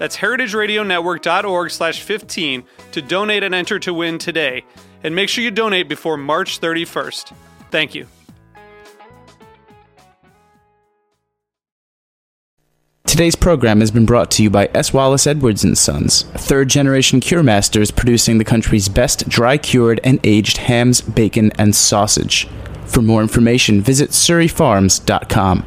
That's heritageradionetwork.org slash 15 to donate and enter to win today. And make sure you donate before March 31st. Thank you. Today's program has been brought to you by S. Wallace Edwards and Sons, third generation cure masters producing the country's best dry cured and aged hams, bacon, and sausage. For more information, visit surryfarms.com.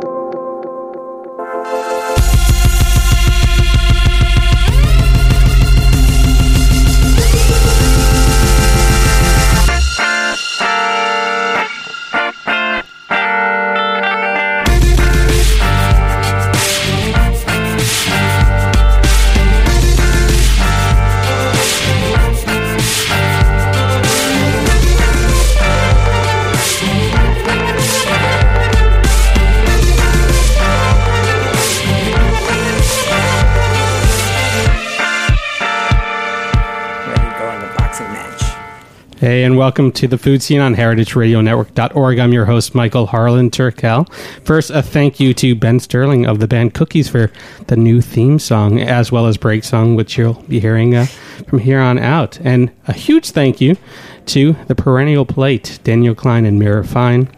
Hey, and welcome to the Food Seen on heritageradionetwork.org. I'm your host, Michael Harlan Turkel. First, a thank you to Ben Sterling of the band Cookies for the new theme song, as well as break song, which you'll be hearing uh, from here on out. And a huge thank you to the Perennial Plate, Daniel Klein and Mirra Fine.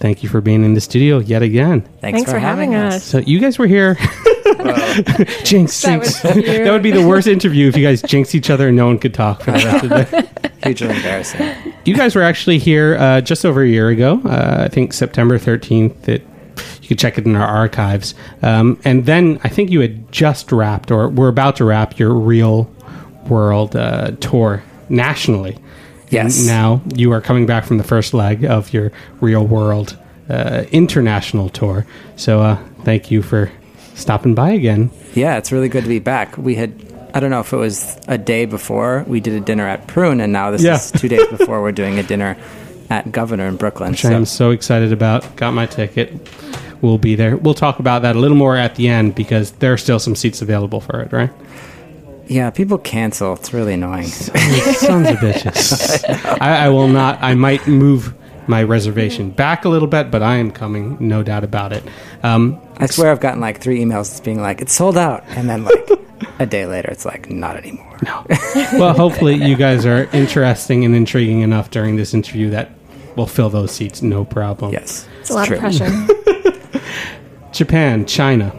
Thank you for being in the studio yet again. Thanks, Thanks for having us. So you guys were here. jinx, That jinx. was cute. that would be the worst interview if you guys jinxed each other and no one could talk for the rest of the day. Hugely embarrassing. You guys were actually here uh, just over a year ago. Uh, I think September 13th. It, you could check it in our archives. Um, and then I think you had just wrapped or were about to wrap your real world uh, tour nationally. Yes. And now you are coming back from the first leg of your real world uh, international tour. So uh, thank you for stopping by again. Yeah, it's really good to be back. We had, I don't know if it was a day before we did a dinner at Prune, and now this Yeah. is two days before we're doing a dinner at Governor in Brooklyn. which I am so excited about. Got my ticket. We'll be there. We'll talk about that a little more at the end because there are still some seats available for it, right? yeah, people cancel. It's really annoying. Sons of bitches. I, I will not. I might move my reservation back a little bit, but I am coming, no doubt about it. Um, I swear I've gotten like three emails being like, it's sold out. And then like a day later, it's like, not anymore. no. well, hopefully, you guys are interesting and intriguing enough during this interview that we'll fill those seats, no problem. Yes. It's a lot true. of pressure. Japan, China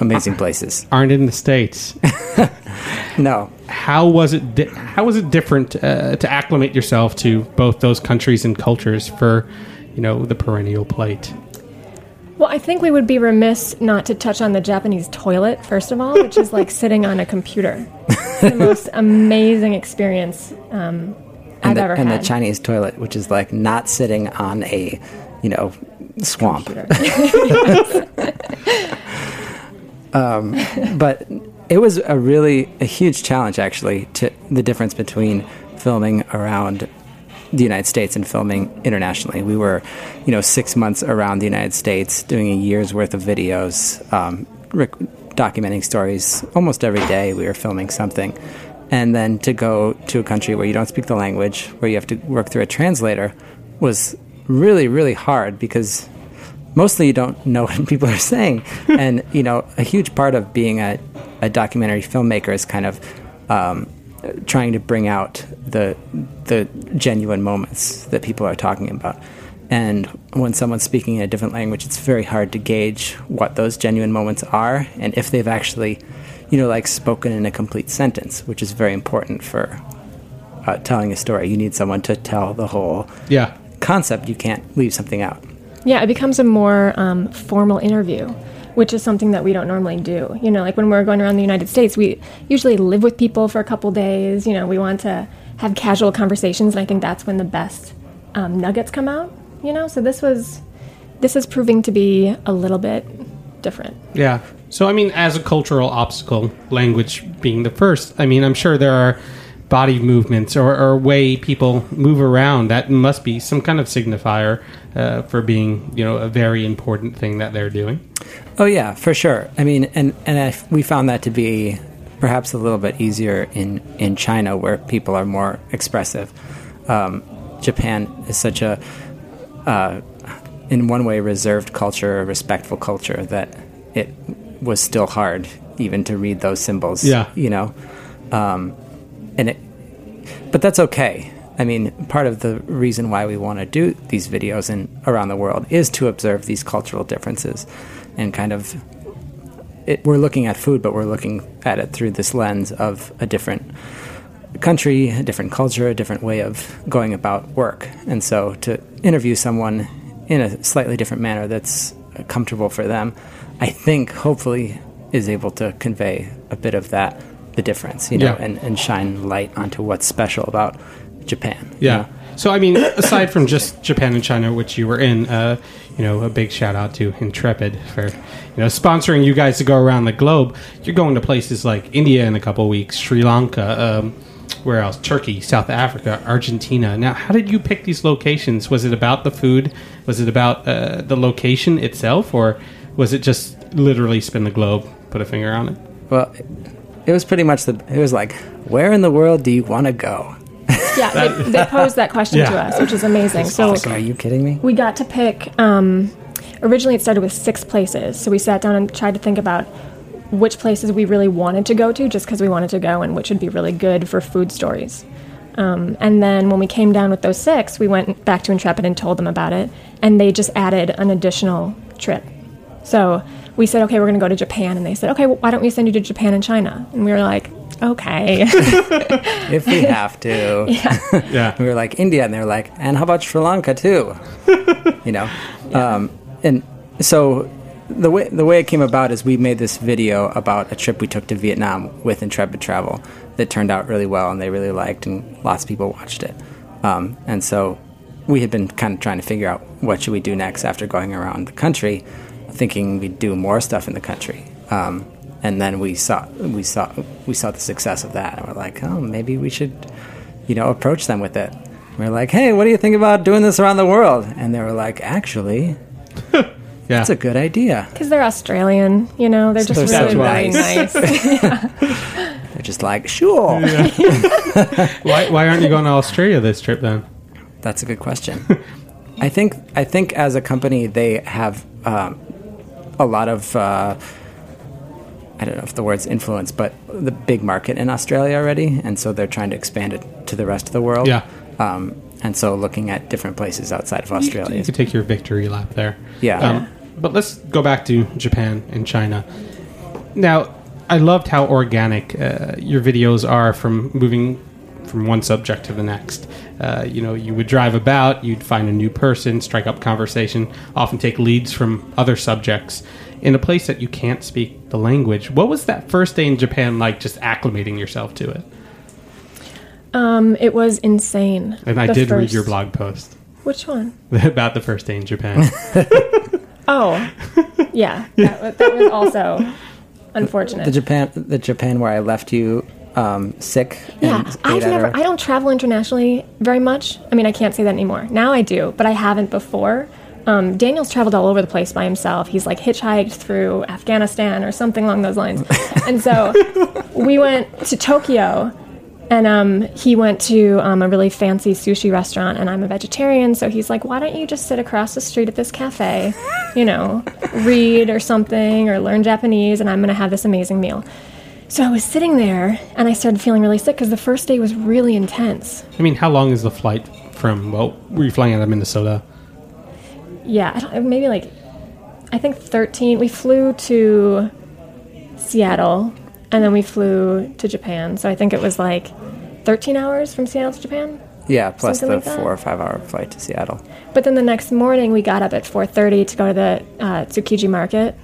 Amazing places. aren't in the states. No. How was it di- how was it different uh, to acclimate yourself to both those countries and cultures for you know the perennial plate well, I think we would be remiss not to touch on the Japanese toilet, first of all, which is like sitting on a computer. It's the most amazing experience um, I've And, the, ever and the. Chinese toilet, which is like not sitting on a, you know, swamp. but it was a really a huge challenge actually to the difference between filming around the United States and filming internationally. We were, you know, six months around the United States doing a year's worth of videos, um, rec- documenting stories almost every day. We were filming something. And then to go to a country where you don't speak the language, where you have to work through a translator, was really, really hard because mostly you don't know what people are saying. and, you know, a huge part of being a, a documentary filmmaker is kind of um, trying to bring out the, the genuine moments that people are talking about. And when someone's speaking in a different language, it's very hard to gauge what those genuine moments are and if they've actually, you know, like spoken in a complete sentence, which is very important for uh, telling a story. You need someone to tell the whole Yeah. concept. You can't leave something out. Yeah, it becomes a more um, formal interview, which is something that we don't normally do. You know, like when we're going around the United States, we usually live with people for a couple days. You know, we want to have casual conversations, and I think that's when the best um, nuggets come out. You know, so this was this is proving to be a little bit different. Yeah. So, I mean, as a cultural obstacle, language being the first, I mean, I'm sure there are body movements or, or way people move around that must be some kind of signifier uh, for being, you know, a very important thing that they're doing. Oh yeah, for sure. I mean, and and I, we found that to be perhaps a little bit easier in in China, where people are more expressive. Um, Japan is such a, uh, in one way, reserved culture, a respectful culture that it was still hard even to read those symbols. Yeah. you know, um, and it, but that's okay. I mean, part of the reason why we want to do these videos in around the world is to observe these cultural differences, and kind of, it, we're looking at food, but we're looking at it through this lens of a different country, a different culture, a different way of going about work. And so, to interview someone in a slightly different manner that's comfortable for them, I think hopefully is able to convey a bit of that, the difference, you know, Yeah. and, and shine light onto what's special about Japan. you Yeah. know? So, I mean, aside from just Japan and China, which you were in, uh, you know, a big shout out to Intrepid for, you know, sponsoring you guys to go around the globe. You're going to places like India in a couple weeks, Sri Lanka, um, where else? Turkey, South Africa, Argentina. Now, how did you pick these locations? Was it about the food? Was it about uh, the location itself? Or was it just literally spin the globe, put a finger on it? Well, it was pretty much the, it was like, where in the world do you want to go? Yeah, they, they posed that question to us, which is amazing. so Are you kidding me? we got to pick. Um, originally, it started with six places, so we sat down and tried to think about which places we really wanted to go to, just because we wanted to go, and which would be really good for food stories. Um, and then when we came down with those six, we went back to Intrepid and told them about it, and they just added an additional trip. So we said, okay, we're going to go to Japan, and they said, okay, well, why don't we send you to Japan and China? And we were like, okay. If we have to. Yeah. we were like India, and they're like, and how about Sri Lanka too? you know, um, and so the way the way it came about is we made this video about a trip we took to Vietnam with Intrepid Travel that turned out really well, and they really liked, and lots of people watched it. Um, and so we had been kind of trying to figure out what should we do next after going around the country, thinking we'd do more stuff in the country. Um, and then we saw we saw we saw the success of that, and we're like, oh, maybe we should, you know, approach them with it. We're like, hey, what do you think about doing this around the world? And they were like, actually, Yeah. that's a good idea. Because they're Australian, you know, they're just They're really, really nice. nice. They're just like, sure. why, why aren't you going to Australia this trip then? That's a good question. I think I think as a company they have um, a lot of uh, I don't know if the word's influence, but the big market in Australia already, and so they're trying to expand it to the rest of the world. Yeah. Um, and so looking at different places outside of Australia. You could take your victory lap there. Yeah. Um, but let's go back to Japan and China. Now, I loved how organic uh, your videos are from moving from one subject to the next. Uh, you know, you would drive about, you'd find a new person, strike up conversation, often take leads from other subjects in a place that you can't speak the language. What was that first day in Japan like, just acclimating yourself to it? Um, it was insane. And I The did read your blog post Which one? about the first day in Japan. Oh, yeah. That, that was also unfortunate. the Japan, the Japan where I left you um, sick. yeah, I've never. our- I don't travel internationally very much. I mean, I can't say that anymore. Now I do, but I haven't before. Um, Daniel's traveled all over the place by himself. He's like hitchhiked through Afghanistan or something along those lines. and so we went to Tokyo, and um, he went to um, a really fancy sushi restaurant. And I'm a vegetarian, so he's like, "Why don't you just sit across the street at this cafe, you know, read or something, or learn Japanese, and I'm going to have this amazing meal." So I was sitting there, and I started feeling really sick because the first day was really intense. I mean, how long is the flight from, well, were you flying out of Minnesota? yeah, I don't, maybe like I think 13. We flew to Seattle and then we flew to Japan. So I think it was like 13 hours from Seattle to Japan. Yeah, plus Something the like four or five hour flight to Seattle. But then the next morning we got up at 4:30 to go to the uh, Tsukiji Market.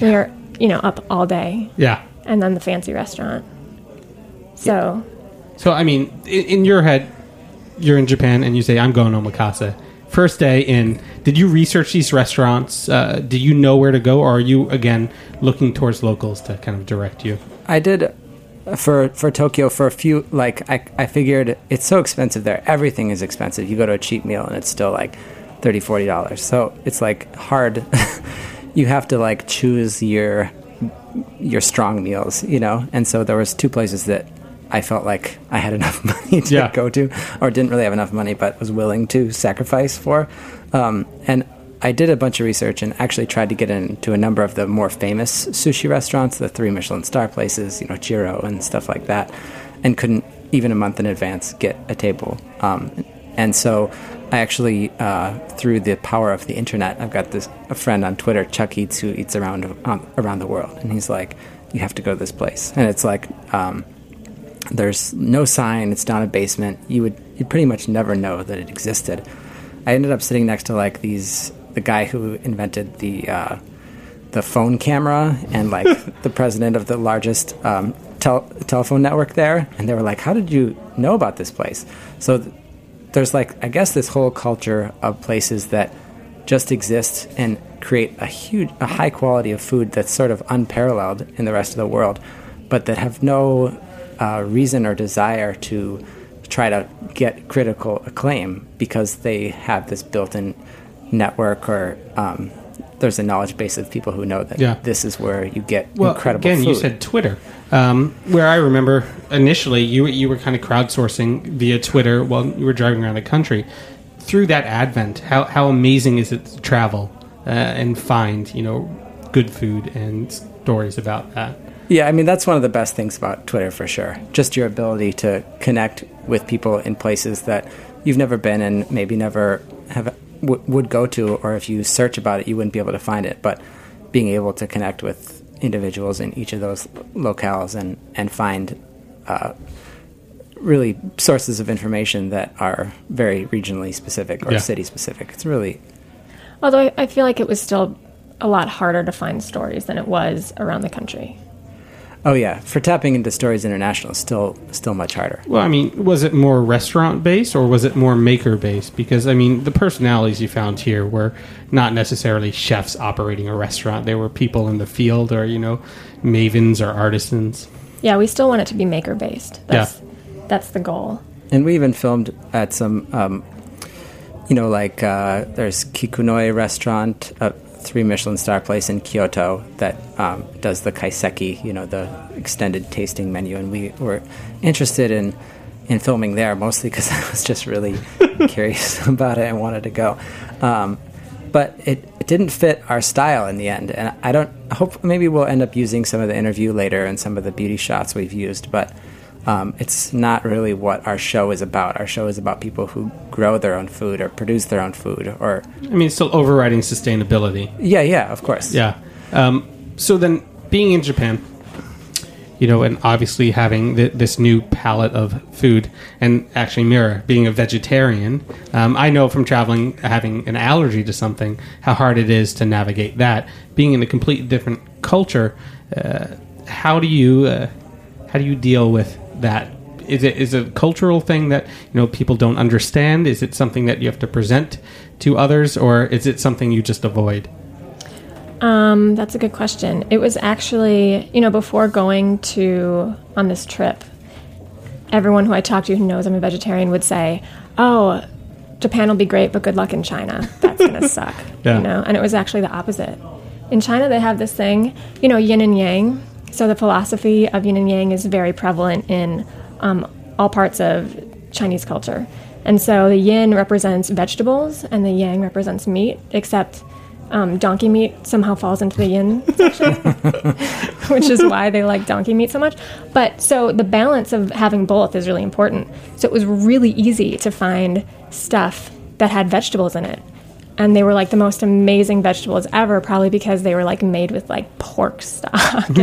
We were, you know, up all day, Yeah. And then the fancy restaurant. So So I mean, in, in your head, you're in Japan and you say, "I'm going to omakase." First day in, did you research these restaurants? Uh, do you know where to go, or are you again looking towards locals to kind of direct you? I did uh, for for Tokyo for a few like I I figured it's so expensive there. Everything is expensive. You go to a cheap meal and it's still like 30 40 dollars. So it's like hard you have to like choose your your strong meals, you know. And so there was two places that I felt like I had enough money to Yeah. go to or didn't really have enough money but was willing to sacrifice for. Um, and I did a bunch of research and actually tried to get into a number of the more famous sushi restaurants, the three Michelin star places, you know, Jiro and stuff like that, and couldn't even a month in advance get a table. Um, and so I actually, uh, through the power of the internet, I've got this a friend on Twitter, Chuck Eats, who eats around um, around the world, and he's like, "You have to go to this place," and it's like. Um, there's no sign. It's down a basement. You would you pretty much never know that it existed. I ended up sitting next to like these the guy who invented the uh, the phone camera and like the president of the largest um, tel- telephone network there, and they were like, "How did you know about this place?" So th- there's like I guess this whole culture of places that just exist and create a huge a high quality of food that's sort of unparalleled in the rest of the world, but that have no uh, reason or desire to try to get critical acclaim because they have this built-in network or um, there's a knowledge base of people who know that Yeah. this is where you get Well, incredible again, food. you said Twitter, um, where I remember initially you you were kind of crowdsourcing via Twitter while you were driving around the country. Through that advent, how how amazing is it to travel uh, and find you know good food and stories about that? Yeah, I mean that's one of the best things about Twitter for sure. Just your ability to connect with people in places that you've never been and maybe never have w- would go to, or if you search about it, you wouldn't be able to find it. But being able to connect with individuals in each of those locales and and find uh, really sources of information that are very regionally specific or Yeah. city specific. It's really although I, I feel like it was still a lot harder to find stories than it was around the country. Oh yeah, for tapping into Stories International, is still still much harder. Well, I mean, was it more restaurant based or was it more maker based? Because I mean, the personalities you found here were not necessarily chefs operating a restaurant; they were people in the field, or you know, mavens or artisans. Yeah, we still want it to be maker based. That's that's the goal. And we even filmed at some, um, you know, like uh, there's Kikunoi restaurant, a three Michelin star place in Kyoto that um, does the kaiseki, you know, the extended tasting menu, and we were interested in in filming there mostly because I was just really curious about it and wanted to go. Um, but it, it didn't fit our style in the end, and I don't I hope maybe we'll end up using some of the interview later and some of the beauty shots we've used, but um, it's not really what our show is about. Our show is about people who grow their own food or produce their own food, or I mean, it's still overriding sustainability. yeah, yeah, of course, Yeah. Um, so then, being in Japan, you know, and obviously having th- this new palette of food, and actually, Mirra being a vegetarian, um, I know from traveling, having an allergy to something, how hard it is to navigate that. Being in a completely different culture, uh, how do you uh, how do you deal with that? Is it is it a cultural thing that you know people don't understand? Is it something that you have to present to others, or is it something you just avoid? Um, that's a good question. It was actually, you know, before going to on this trip, everyone who I talked to who knows I'm a vegetarian would say, "Oh, Japan will be great, but good luck in China. That's gonna suck." Yeah. You know, and it was actually the opposite. In China, they have this thing, you know, yin and yang. So the philosophy of yin and yang is very prevalent in um, all parts of Chinese culture. And so the yin represents vegetables and the yang represents meat, except um, donkey meat somehow falls into the yin section, which is why they like donkey meat so much. But so the balance of having both is really important. So it was really easy to find stuff that had vegetables in it. And they were like the most amazing vegetables ever, probably because they were like made with like pork stock,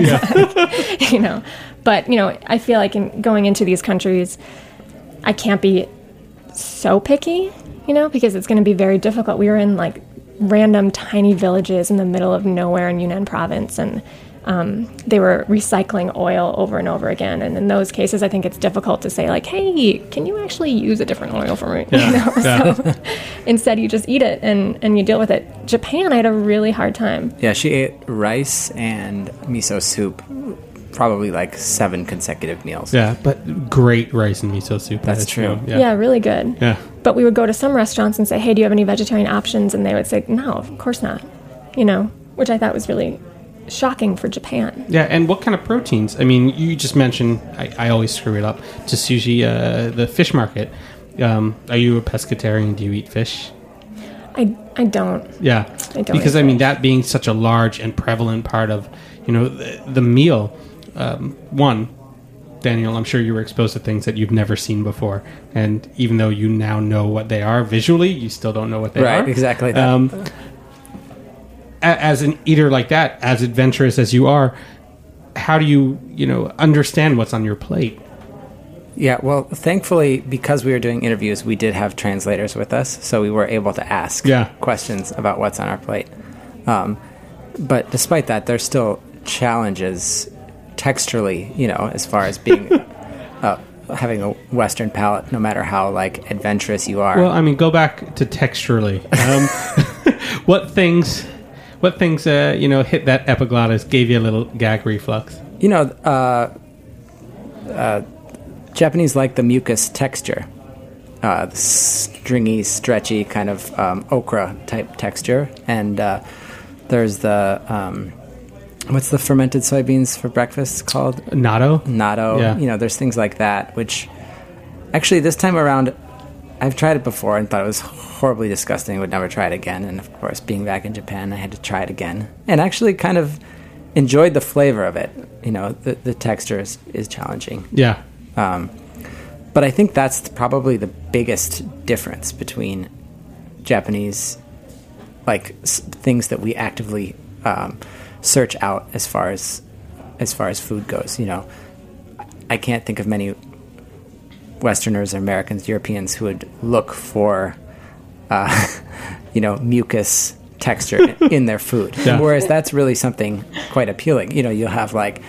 you know. But you know, I feel like in going into these countries, I can't be so picky, you know, because it's going to be very difficult. We were in like random tiny villages in the middle of nowhere in Yunnan province, and um, they were recycling oil over and over again. And in those cases, I think it's difficult to say like, "Hey, can you actually use a different oil for me?" Yeah. You know? Yeah. So instead, you just eat it and and you deal with it. Japan, I had a really hard time. Yeah, she ate rice and miso soup, probably like seven consecutive meals. Yeah, but great rice and miso soup. That's that is true. Yeah. Yeah. really good. Yeah. But we would go to some restaurants and say, "Hey, do you have any vegetarian options?" And they would say, "No, of course not." You know, which I thought was really shocking for Japan. Yeah, and what kind of proteins? I mean, you just mentioned, I, I always screw it up, to sushi, uh, the fish market. Um, are you a pescatarian? Do you eat fish? I I don't. Yeah, I don't because eat I mean fish. that being such a large and prevalent part of you know the, the meal. Um, one, Daniel, I'm sure you were exposed to things that you've never seen before, and even though you now know what they are visually, you still don't know what they Right, are. exactly that. Um, a- as an eater like that, as adventurous as you are, how do you you know understand what's on your plate? Yeah, well, thankfully, because we were doing interviews, we did have translators with us, so we were able to ask Yeah. questions about what's on our plate. Um, but despite that, there's still challenges texturally, you know, as far as being uh, having a Western palate, no matter how like adventurous you are. Well, I mean, go back to texturally. Um, what things, what things, uh, you know, hit that epiglottis, gave you a little gag reflux? you know, uh, uh, Japanese like the mucus texture, uh, the stringy, stretchy kind of um, okra type texture, and uh, there's the um, what's the fermented soybeans for breakfast called Natto. natto. Yeah. You know, there's things like that, which actually this time around. I've tried it before and thought it was horribly disgusting. Would never try it again. And of course, being back in Japan, I had to try it again, and actually kind of enjoyed the flavor of it. You know, the the texture is, is challenging. Yeah, Um, but I think that's probably the biggest difference between Japanese, like s- things that we actively um, search out as far as as far as food goes. You know, I can't think of many Westerners, or Americans, Europeans who would look for, uh, you know, mucus texture in their food. Yeah. Whereas that's really something quite appealing. You know, you'll have like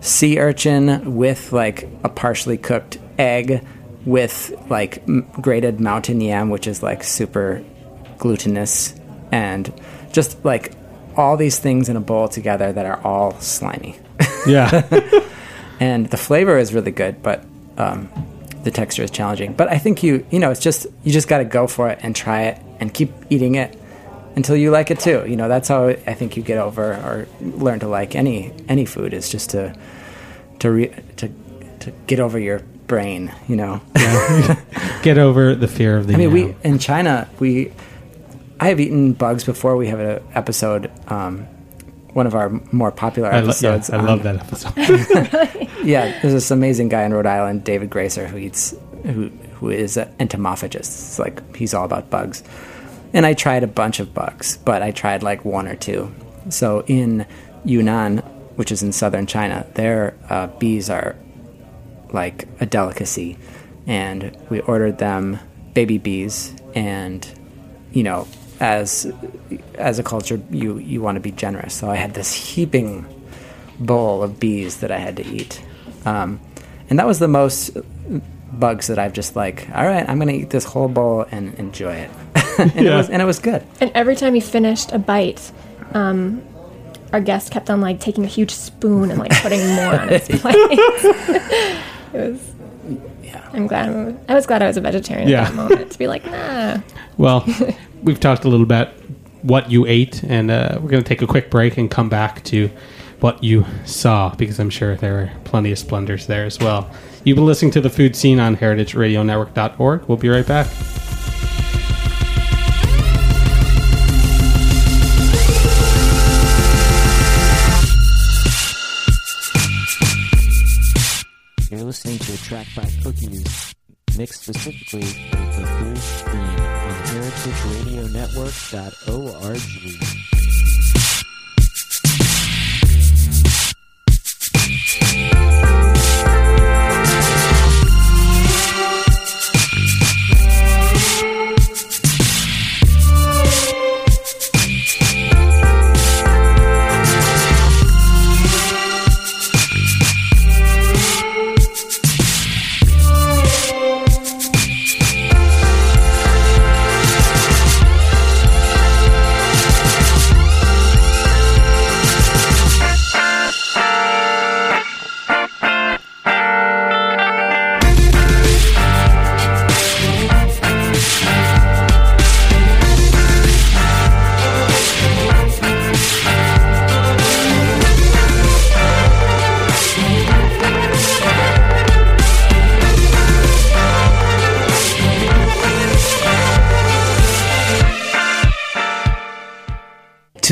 sea urchin with like a partially cooked egg with like m- grated mountain yam, which is like super glutinous, and just like all these things in a bowl together that are all slimy. yeah, and the flavor is really good, but um, the texture is challenging. But I think you you know it's just you just got to go for it and try it and keep eating it until you like it too. You know that's how I think you get over or learn to like any any food is just to to re, to to get over your brain. You know. get over the fear of the. I mean, you we in China we I have eaten bugs before. We have an episode. Um, one of our more popular I, lo- yeah, episodes. I love that episode. yeah, there's this amazing guy in Rhode Island, David Gracer, who eats who who is an entomophagist. It's like he's all about bugs. And I tried a bunch of bugs, but I tried like one or two. So in Yunnan, which is in southern China, their uh, bees are like a delicacy, and we ordered them baby bees, and you know, as as a culture, you you want to be generous. So I had this heaping bowl of bees that I had to eat. Um, and that was the most bugs that I've just like, all right, I'm going to eat this whole bowl and enjoy it. and, it Yeah. was, and it was good. And every time he finished a bite, um, our guest kept on like taking a huge spoon and like putting more on his plate. it was. Yeah. I'm glad. I was glad I was a vegetarian Yeah. at that moment to be like, nah. well, we've talked a little about what you ate, and uh, we're going to take a quick break and come back to what you saw because I'm sure there are plenty of splendors there as well. You've been listening to the Food Seen on heritageradionetwork.org. We'll be right back. You're listening to a track by Cookies, mixed specifically for the first theme on heritageradionetwork.org.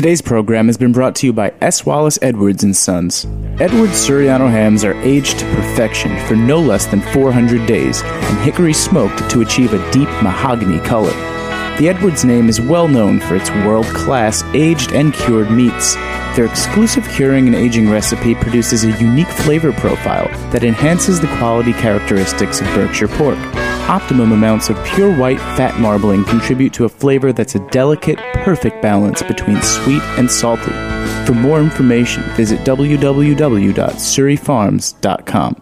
Today's program has been brought to you by S. Wallace Edwards and Sons. Edwards Surryano hams are aged to perfection for no less than 400 days and hickory smoked to achieve a deep mahogany color. The Edwards name is well known for its world-class aged and cured meats. Their exclusive curing and aging recipe produces a unique flavor profile that enhances the quality characteristics of Berkshire pork. Optimum amounts of pure white fat marbling contribute to a flavor that's a delicate, perfect balance between sweet and salty. For more information, visit www.surryfarms.com.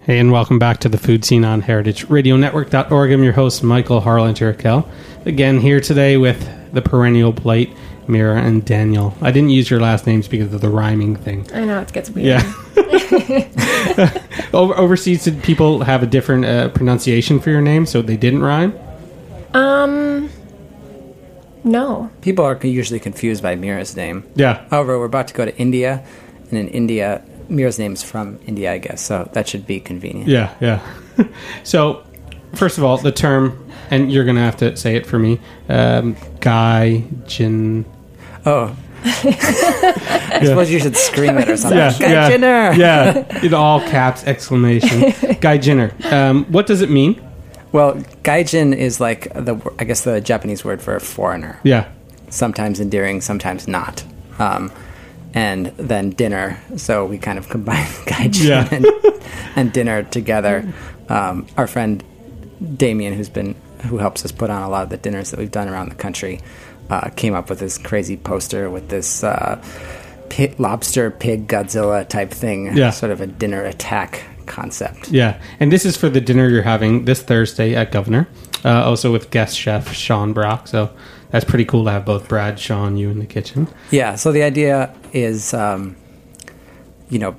Hey, and welcome back to the Food Seen on heritageradionetwork.org. I'm your host, Michael Harlan Turkel. Again, here today with the perennial plate, Mirra and Daniel. I didn't use your last names because of the rhyming thing. I know it gets weird. Yeah. Over, overseas, did people have a different uh, pronunciation for your name so they didn't rhyme? Um. No. People are usually confused by Mirra's name. Yeah. However, we're about to go to India, and in India, Mirra's name's from India, I guess, so that should be convenient. Yeah, yeah. so, first of all, the term, and you're going to have to say it for me um, Guy Jin. Oh. I suppose you should scream it or something. Yeah, Guy yeah, Jenner! yeah, in all caps, exclamation. Gaijinner. Um, what does it mean? Well, gaijin is like the I guess the Japanese word for foreigner. Yeah, Sometimes endearing, sometimes not. Um, and then dinner. So we kind of combine gaijin Yeah. and, and dinner together. Um, our friend Damien, who's been who helps us put on a lot of the dinners that we've done around the country, uh, came up with this crazy poster with this uh, pi lobster pig Godzilla type thing. Yeah. Sort of a dinner attack concept. yeah. And this is for the dinner you're having this Thursday at Governor, uh, also with guest chef Sean Brock. So that's pretty cool to have both Brad, Sean, you in the kitchen. Yeah, so the idea is, um, you know,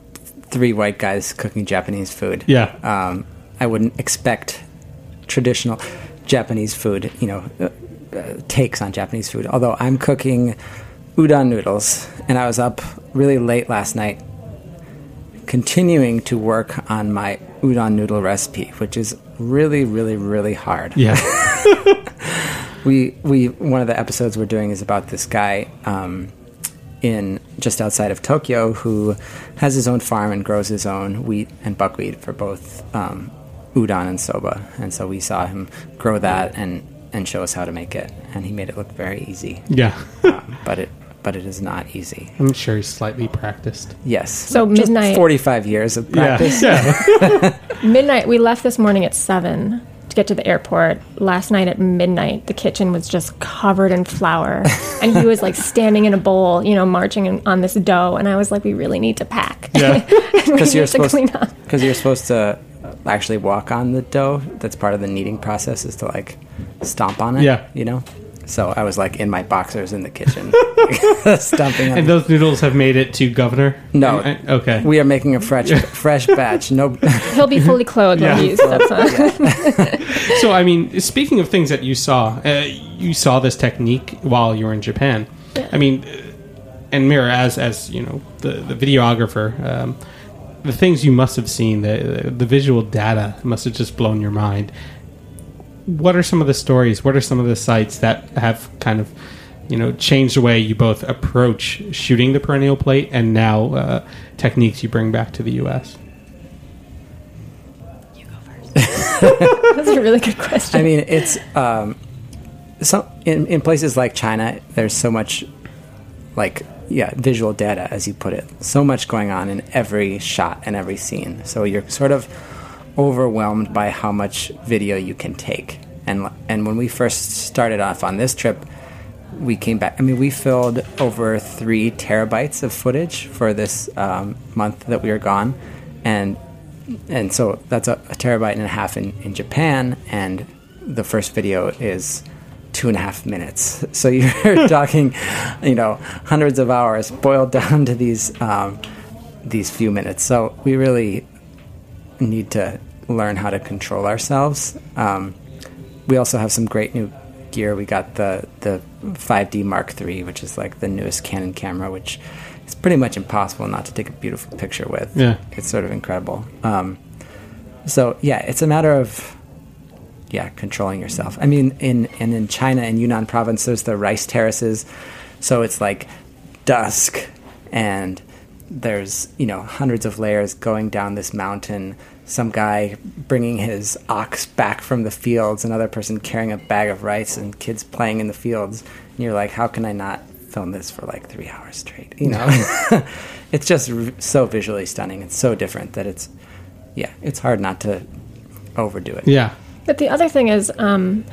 three white guys cooking Japanese food. Yeah. Um, I wouldn't expect traditional Japanese food, you know, takes on Japanese food. Although I'm cooking udon noodles, and I was up really late last night continuing to work on my udon noodle recipe, which is really, really, really hard Yeah. we we one of the episodes we're doing is about this guy um, in just outside of Tokyo who has his own farm and grows his own wheat and buckwheat for both um, udon and soba. And so we saw him grow that and and show us how to make it, and he made it look very easy. yeah. Um, but it but it is not easy. I'm sure he's slightly practiced. Yes. So Just midnight- Forty five years of practice. yeah. Midnight. We left this morning at seven to get to the airport. Last night at midnight, the kitchen was just covered in flour, and he was like standing in a bowl, you know, marching in, on this dough. And I was like, "We really need to pack. Yeah. Because you're need to supposed because you're supposed to actually walk on the dough. That's part of the kneading process is to like stomp on it. Yeah. you know. So I was like in my boxers in the kitchen, stomping on. And those noodles have made it to Governor? No. I- I- okay. we are making a fresh fresh batch. No, He'll be fully clothed Yeah. when he steps on. So, I mean, speaking of things that you saw, uh, you saw this technique while you were in Japan. I mean, uh, and Mirra, as as you know, the the videographer, um, the things you must have seen, the the visual data must have just blown your mind. What are some of the stories? What are some of the sites that have kind of you know changed the way you both approach shooting the perennial plate, and now uh, techniques you bring back to the U.S. You go first. That's a really good question. I mean it's um, some in, in places like China, there's so much like yeah visual data as you put it, so much going on in every shot and every scene. So you're sort of overwhelmed by how much video you can take. And and when we first started off on this trip, we came back. I mean, we filled over three terabytes of footage for this um, month that we were gone, and and so that's a, a terabyte and a half in, in Japan, and the first video is two and a half minutes. So you're talking, you know, hundreds of hours boiled down to these um, these few minutes. So we really need to learn how to control ourselves. Um, we also have some great new gear. We got the the 5D Mark III, which is like the newest Canon camera, which is pretty much impossible not to take a beautiful picture with. Yeah. it's sort of incredible. Um, so yeah, it's a matter of yeah controlling yourself. I mean, in and in China in Yunnan province, there's the rice terraces, so it's like dusk and there's you know hundreds of layers going down this mountain some guy bringing his ox back from the fields another person carrying a bag of rice and kids playing in the fields and you're like how can i not film this for like three hours straight you know it's just r- so visually stunning it's so different that it's yeah it's hard not to overdo it Yeah. But the other thing is um,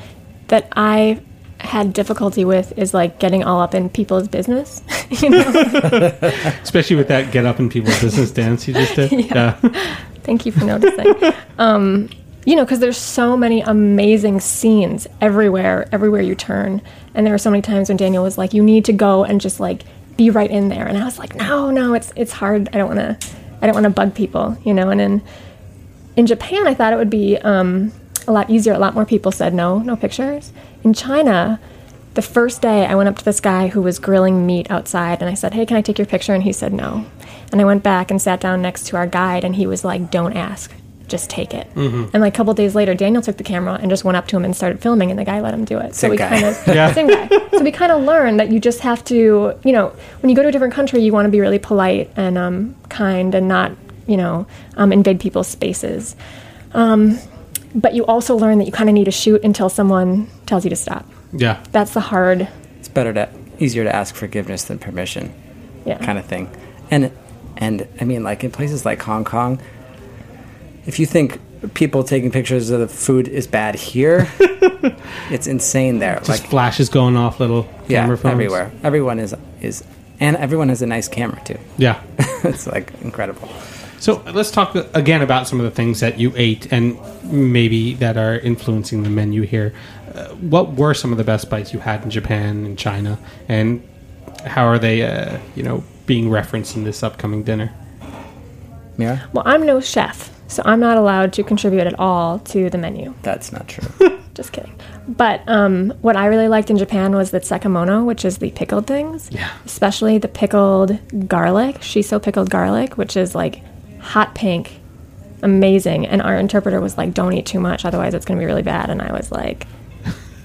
that I had difficulty with is like getting all up in people's business. you know, Especially with that get up in people's business dance you just did. Yeah. Thank you for noticing. um, you know, because there's so many amazing scenes everywhere, everywhere you turn, and there were so many times when Daniel was like, "You need to go and just like be right in there," and I was like, "No, no, it's it's hard. I don't want to, I don't want to bug people," you know. And in in Japan, I thought it would be um, a lot easier. A lot more people said no, no pictures. In China, the first day I went up to this guy who was grilling meat outside and I said, Hey, can I take your picture? And he said no. And I went back and sat down next to our guide and he was like, Don't ask, just take it. And like a couple days later, Daniel took the camera and just went up to him and started filming and the guy let him do it. so we kind of Yeah. same guy. So we kind of learned that you just have to, you know, when you go to a different country, you want to be really polite and um, kind and not, you know, um, invade people's spaces. Um, but you also learn that you kind of need to shoot until someone tells you to stop. Yeah. That's the hard, it's better to easier to ask forgiveness than permission yeah. kind of thing. And and I mean, like in places like Hong Kong, if you think people taking pictures of the food is bad here, it's insane there. Just like flashes going off little yeah, camera phones. everywhere. Everyone is is, and everyone has a nice camera too. Yeah. it's like incredible. So let's talk again about some of the things that you ate and maybe that are influencing the menu here. Uh, what were some of the best bites you had in Japan and China, and how are they, uh, you know, being referenced in this upcoming dinner? Mirra, Well, I'm no chef, so I'm not allowed to contribute at all to the menu. that's not true. Just kidding. But um, what I really liked in Japan was the tsukemono, which is the pickled things. Yeah. Especially the pickled garlic, shiso pickled garlic, which is like hot pink, amazing. And our interpreter was like, "Don't eat too much, otherwise it's going to be really bad." And I was like,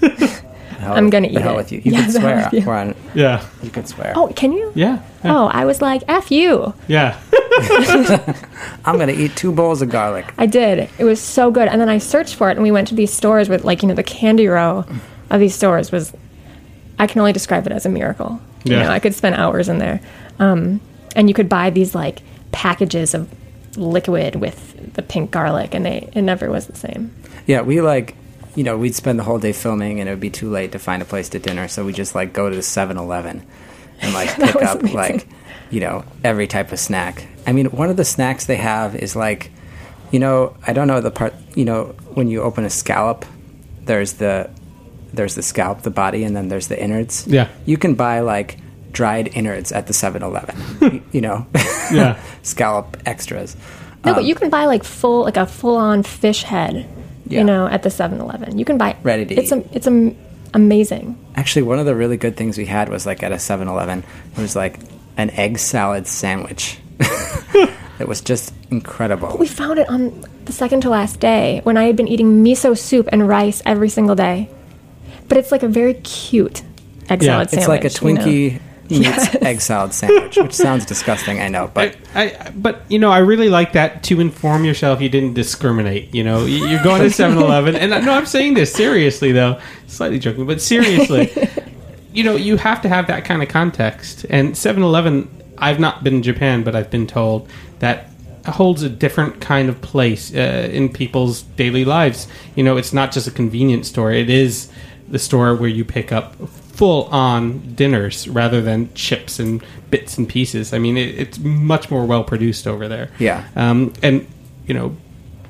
Hell- I'm gonna the eat hell it. with you. You Yeah, can swear. with you. We're on. Yeah. You can swear. "Oh, can you?" Yeah. Yeah. Oh, I was like, "F you." yeah. I'm gonna eat two bowls of garlic. I did. It was so good. And then I searched for it, and we went to these stores with, like, you know, the candy row of these stores was, I can only describe it as a miracle. You Yeah. know, I could spend hours in there. Um, and you could buy these, like, packages of liquid with the pink garlic, and they it never was the same. Yeah, we like, you know, we'd spend the whole day filming, and it would be too late to find a place to dinner, so we just like go to the 7-Eleven and like That pick up amazing. like, you know, every type of snack. I mean, one of the snacks they have is like, you know, I don't know the part. You know, when you open a scallop, there's the there's the scalp, the body, and then there's the innards. Yeah. you can buy like dried innards at the 7-Eleven. you know, Yeah. scallop extras. No, Um, but you can buy, like, full, like a full on fish head, Yeah. you know, at the 7 Eleven. You can buy Ready to it's eat. A, it's a, amazing. Actually, one of the really good things we had was like at a 7 Eleven, it was like an egg salad sandwich. it was just incredible. We found it on the second to last day when I had been eating miso soup and rice every single day. But it's like a very cute egg Yeah, salad It's sandwich. like a you know? Twinkie meets egg salad sandwich, which sounds disgusting. I know, but I, I, but you know, I really like that to inform yourself you didn't discriminate. You know, You- you're going to 7-Eleven, and I- no, I'm saying this seriously though, slightly joking, but seriously, you know, you have to have that kind of context. And 7-Eleven, I've not been in Japan, but I've been told that holds a different kind of place uh, in people's daily lives. You know, it's not just a convenience store; it is the store where you pick up full on dinners rather than chips and bits and pieces. I mean, it, it's much more well produced over there. Yeah. Um, and, you know,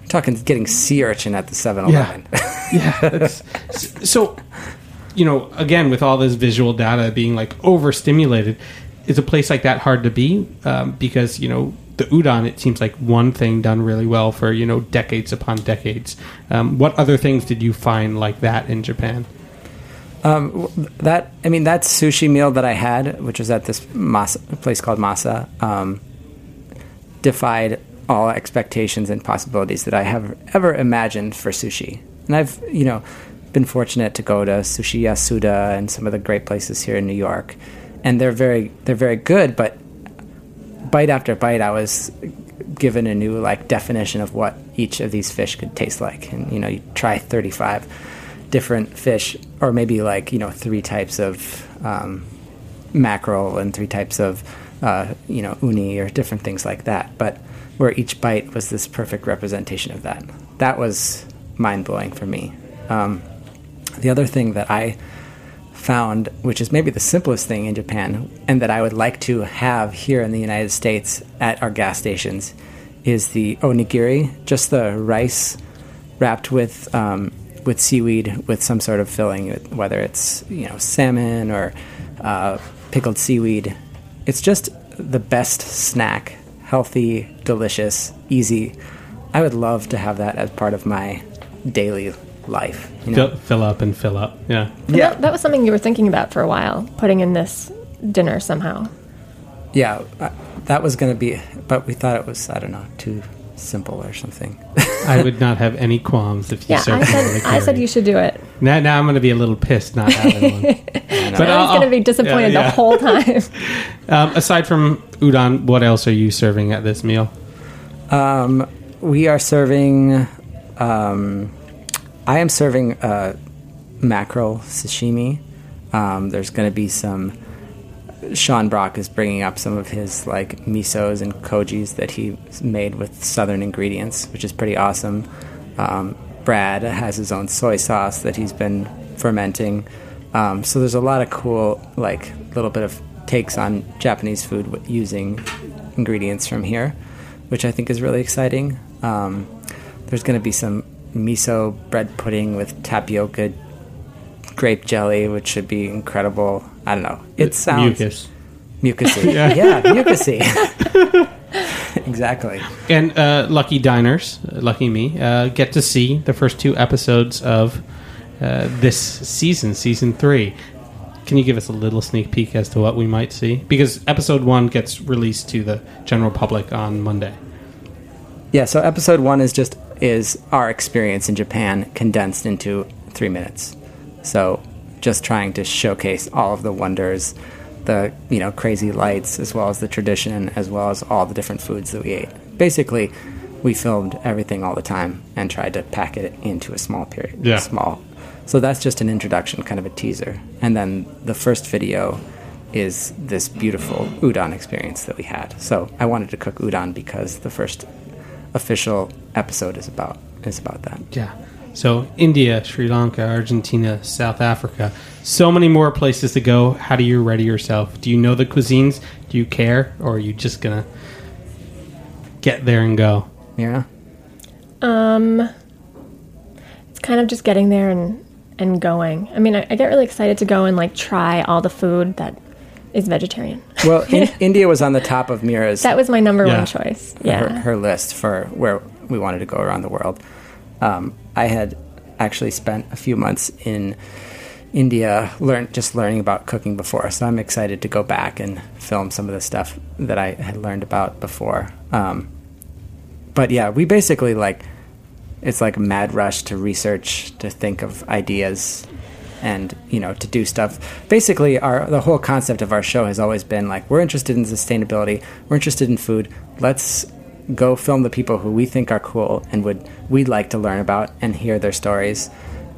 talking getting sea urchin at the 7-Eleven. yeah. That's, so, you know, again, with all this visual data being like overstimulated, is a place like that hard to be? Um, because, you know, the udon, it seems like one thing done really well for, you know, decades upon decades. Um, what other things did you find like that in Japan? Um, that I mean, that sushi meal that I had, which was at this masa, place called Masa, um, defied all expectations and possibilities that I have ever imagined for sushi. And I've, you know, been fortunate to go to Sushi Yasuda and some of the great places here in New York, and they're very they're very good. But bite after bite, I was given a new like definition of what each of these fish could taste like. And you know, you try thirty five different fish, or maybe like you know three types of um, mackerel and three types of uh, you know uni or different things like that. But where each bite was this perfect representation of that. That was mind blowing for me. Um, the other thing that I found, which is maybe the simplest thing in Japan, and that I would like to have here in the United States at our gas stations, is the onigiri, just the rice wrapped with um, with seaweed with some sort of filling, whether it's you know salmon or uh, pickled seaweed. It's just the best snack, healthy, delicious, easy. I would love to have that as part of my daily life. You know? Fill, fill up and fill up. Yeah. And That, that was something you were thinking about for a while, putting in this dinner somehow. Yeah, uh, that was going to be, but we thought it was, I don't know, too simple or something. I would not have any qualms if you Yeah, served I said, me I said you should do it. Now, now I'm going to be a little pissed not having one. I But know. I was going to be disappointed yeah, yeah. the whole time. Um, aside from udon, what else are you serving at this meal? Um, we are serving. Um, I am serving uh, mackerel sashimi. Um, there's going to be some. Sean Brock is bringing up some of his like misos and kojis that he made with southern ingredients, which is pretty awesome. Um, Brad has his own soy sauce that he's been fermenting. Um, so there's a lot of cool like little bit of takes on Japanese food using ingredients from here, which I think is really exciting. Um, there's going to be some miso bread pudding with tapioca grape jelly, which should be incredible. I don't know. It sounds mucus. mucusy. Yeah. yeah. mucusy. exactly. And uh, Lucky Diners, uh, lucky me, uh, get to see the first two episodes of uh, this season, season three. Can you give us a little sneak peek as to what we might see? Because episode one gets released to the general public on Monday. Yeah. So episode one is just is our experience in Japan condensed into three minutes. So just trying to showcase all of the wonders, the you know crazy lights, as well as the tradition, as well as all the different foods that we ate. Basically, we filmed everything all the time and tried to pack it into a small period. Yeah. Small. So that's just an introduction, kind of a teaser, and then the first video is this beautiful udon experience that we had. So I wanted to cook udon because the first official episode is about is about that. Yeah. So India, Sri Lanka, Argentina, South Africa, so many more places to go. How do you ready yourself? Do you know the cuisines? Do you care, or are you just gonna get there and go? Yeah. Um, it's kind of just getting there and and going. I mean, I, I get really excited to go and like try all the food that is vegetarian. Well, in, India was on the top of Mirra's That was my number Yeah. one choice. her, Yeah. her list for where we wanted to go around the world. Um, I had actually spent a few months in India, learn just learning about cooking before, so I'm excited to go back and film some of the stuff that I had learned about before. Um, but yeah, we basically like it's like a mad rush to research, to think of ideas and you know to do stuff. Basically, our the whole concept of our show has always been like we're interested in sustainability, we're interested in food. Let's go film the people who we think are cool and would we'd like to learn about and hear their stories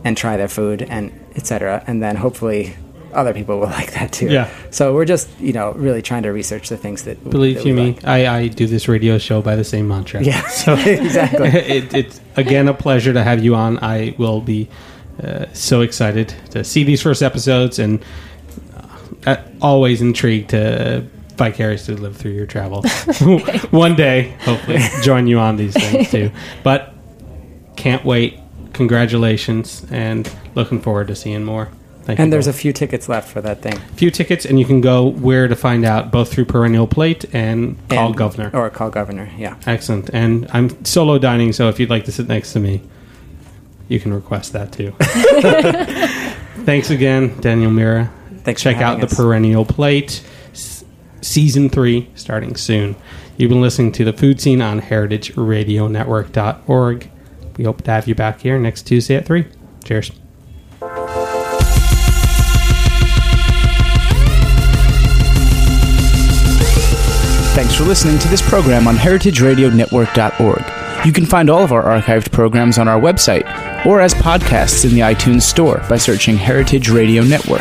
and try their food and etc. And then hopefully other people will like that too. Yeah. So we're just you know really trying to research the things that Believe that you me, like. I, I do this radio show by the same mantra. Yeah. So exactly. it, it's again a pleasure to have you on. I will be uh, so excited to see these first episodes and uh, always intrigued to vicariously live through your travel. One day, hopefully, join you on these things too. But can't wait. Congratulations and looking forward to seeing more. Thank you. And there's a few tickets left for that thing. few tickets, and you can go where to find out both through Perennial Plate and Call And- Governor. Or call governor, yeah. Excellent. And I'm solo dining, so if you'd like to sit next to me, you can request that too. Thanks again, Daniel Mirra. Thanks for Check out having the us. Perennial Plate, s- season three, starting soon. You've been listening to the Food Seen on heritageradionetwork.org. We hope to have you back here next Tuesday at 3. Cheers. Thanks for listening to this program on heritageradionetwork.org. You can find all of our archived programs on our website or as podcasts in the iTunes Store by searching Heritage Radio Network.